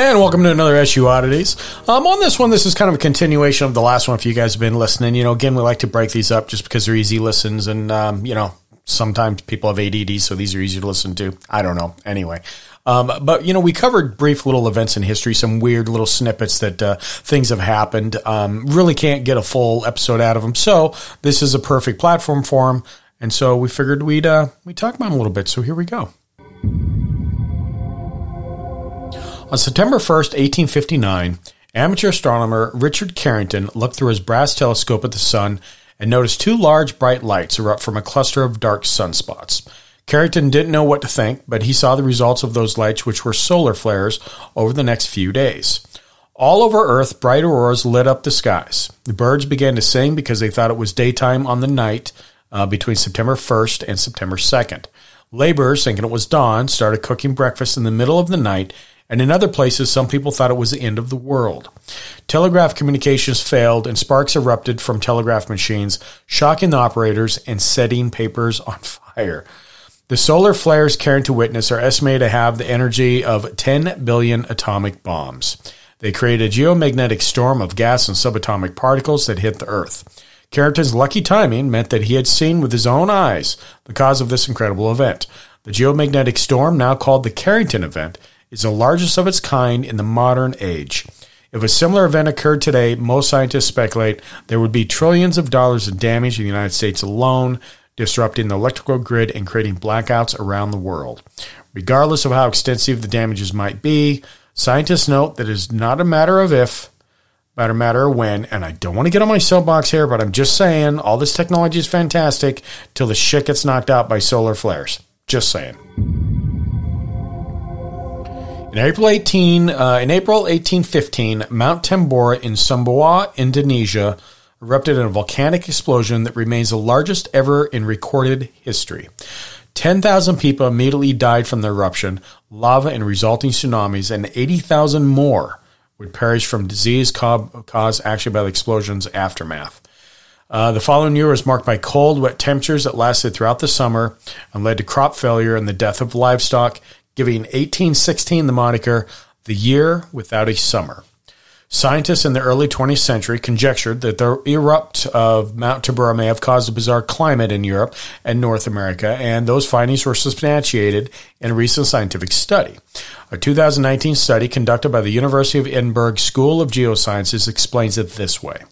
welcome to another SU Oddities. Um, on this one, this is kind of a continuation of the last one. If you guys have been listening, you know, again, we like to break these up just because they're easy listens, and um, you know, sometimes people have ADD, so these are easy to listen to. I don't know. Anyway, um, but you know, we covered brief little events in history, some weird little snippets that uh, things have happened. Um, really can't get a full episode out of them, so this is a perfect platform for them. And so we figured we'd uh, we talk about them a little bit. So here we go. On September 1st, 1859, amateur astronomer Richard Carrington looked through his brass telescope at the sun and noticed two large bright lights erupt from a cluster of dark sunspots. Carrington didn't know what to think, but he saw the results of those lights, which were solar flares, over the next few days. All over Earth, bright auroras lit up the skies. The birds began to sing because they thought it was daytime on the night uh, between September 1st and September 2nd. Laborers, thinking it was dawn, started cooking breakfast in the middle of the night, and in other places, some people thought it was the end of the world. Telegraph communications failed, and sparks erupted from telegraph machines, shocking the operators and setting papers on fire. The solar flares carried to witness are estimated to have the energy of 10 billion atomic bombs. They create a geomagnetic storm of gas and subatomic particles that hit the Earth. Carrington's lucky timing meant that he had seen with his own eyes the cause of this incredible event. The geomagnetic storm, now called the Carrington event, is the largest of its kind in the modern age. If a similar event occurred today, most scientists speculate there would be trillions of dollars in damage in the United States alone, disrupting the electrical grid and creating blackouts around the world. Regardless of how extensive the damages might be, scientists note that it is not a matter of if, but a matter of when. And I don't want to get on my soapbox here, but I'm just saying all this technology is fantastic till the shit gets knocked out by solar flares. Just saying. In April 18, uh, in April 1815, Mount Tambora in Sumbawa, Indonesia, erupted in a volcanic explosion that remains the largest ever in recorded history. 10,000 people immediately died from the eruption, lava and resulting tsunamis, and 80,000 more would perish from disease caused actually by the explosion's aftermath. Uh, the following year was marked by cold, wet temperatures that lasted throughout the summer and led to crop failure and the death of livestock, giving 1816 the moniker the year without a summer. Scientists in the early 20th century conjectured that the erupt of Mount Tambora may have caused a bizarre climate in Europe and North America, and those findings were substantiated in a recent scientific study. A 2019 study conducted by the University of Edinburgh School of Geosciences explains it this way.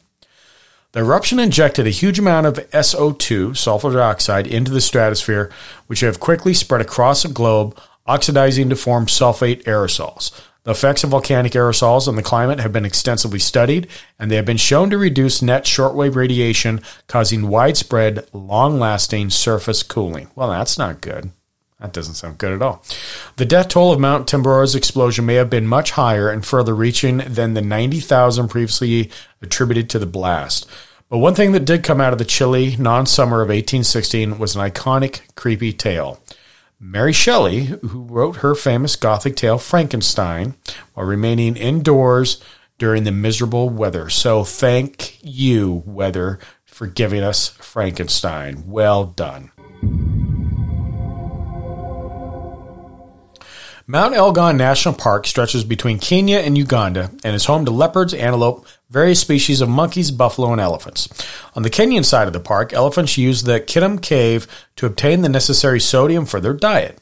The eruption injected a huge amount of SO2, sulfur dioxide, into the stratosphere, which have quickly spread across the globe, oxidizing to form sulfate aerosols. The effects of volcanic aerosols on the climate have been extensively studied, and they have been shown to reduce net shortwave radiation, causing widespread, long lasting surface cooling. Well, that's not good. That doesn't sound good at all. The death toll of Mount Tambora's explosion may have been much higher and further reaching than the 90,000 previously attributed to the blast. But one thing that did come out of the chilly non summer of 1816 was an iconic, creepy tale. Mary Shelley, who wrote her famous Gothic tale Frankenstein while remaining indoors during the miserable weather. So thank you, weather, for giving us Frankenstein. Well done. Mount Elgon National Park stretches between Kenya and Uganda and is home to leopards, antelope, various species of monkeys, buffalo, and elephants. On the Kenyan side of the park, elephants use the Kitum Cave to obtain the necessary sodium for their diet.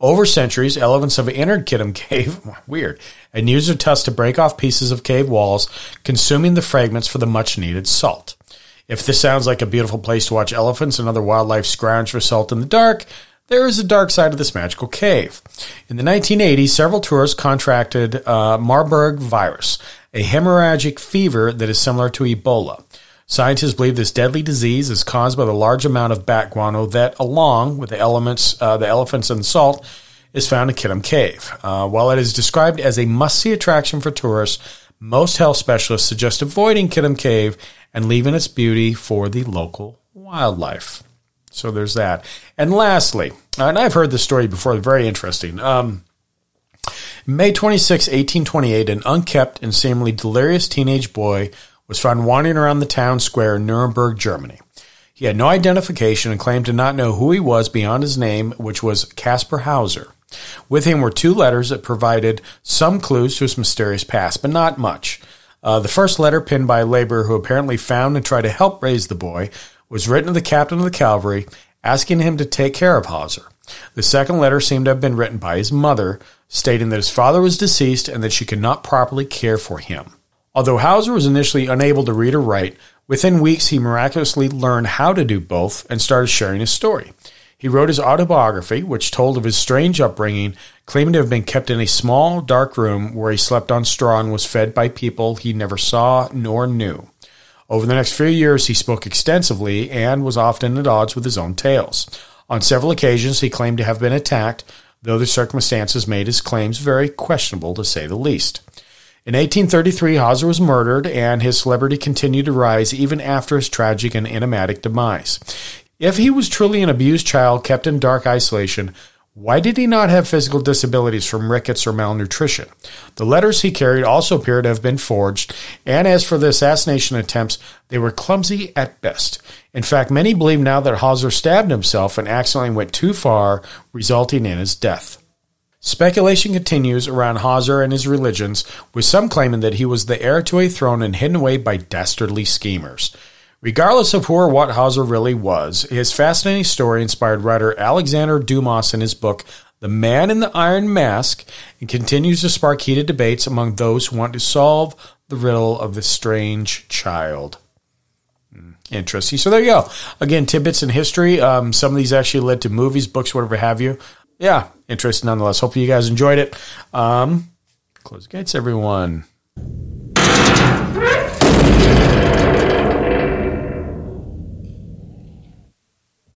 Over centuries, elephants have entered Kitum Cave, weird, and used their tusks to break off pieces of cave walls, consuming the fragments for the much needed salt. If this sounds like a beautiful place to watch elephants and other wildlife scrounge for salt in the dark, there is a dark side of this magical cave. In the 1980s, several tourists contracted uh, Marburg virus, a hemorrhagic fever that is similar to Ebola. Scientists believe this deadly disease is caused by the large amount of bat guano that, along with the elements, uh, the elephants and salt, is found in Kitum Cave. Uh, while it is described as a must-see attraction for tourists, most health specialists suggest avoiding Kitum Cave and leaving its beauty for the local wildlife. So there's that. And lastly, and I've heard this story before, very interesting. Um, May 26, 1828, an unkept and seemingly delirious teenage boy was found wandering around the town square in Nuremberg, Germany. He had no identification and claimed to not know who he was beyond his name, which was Caspar Hauser. With him were two letters that provided some clues to his mysterious past, but not much. Uh, the first letter, penned by a laborer who apparently found and tried to help raise the boy, was written to the captain of the cavalry, asking him to take care of Hauser. The second letter seemed to have been written by his mother, stating that his father was deceased and that she could not properly care for him. Although Hauser was initially unable to read or write, within weeks he miraculously learned how to do both and started sharing his story. He wrote his autobiography, which told of his strange upbringing, claiming to have been kept in a small, dark room where he slept on straw and was fed by people he never saw nor knew. Over the next few years, he spoke extensively and was often at odds with his own tales. On several occasions, he claimed to have been attacked, though the circumstances made his claims very questionable to say the least. In 1833, Hauser was murdered, and his celebrity continued to rise even after his tragic and enigmatic demise. If he was truly an abused child kept in dark isolation, why did he not have physical disabilities from rickets or malnutrition? The letters he carried also appear to have been forged, and as for the assassination attempts, they were clumsy at best. In fact, many believe now that Hauser stabbed himself and accidentally went too far, resulting in his death. Speculation continues around Hauser and his religions, with some claiming that he was the heir to a throne and hidden away by dastardly schemers. Regardless of who or what Hauser really was, his fascinating story inspired writer Alexander Dumas in his book The Man in the Iron Mask and continues to spark heated debates among those who want to solve the riddle of the strange child. Hmm. Interesting. So there you go. Again, tidbits in history. Um, some of these actually led to movies, books, whatever have you. Yeah, interesting nonetheless. Hopefully you guys enjoyed it. Um, close the gates, everyone.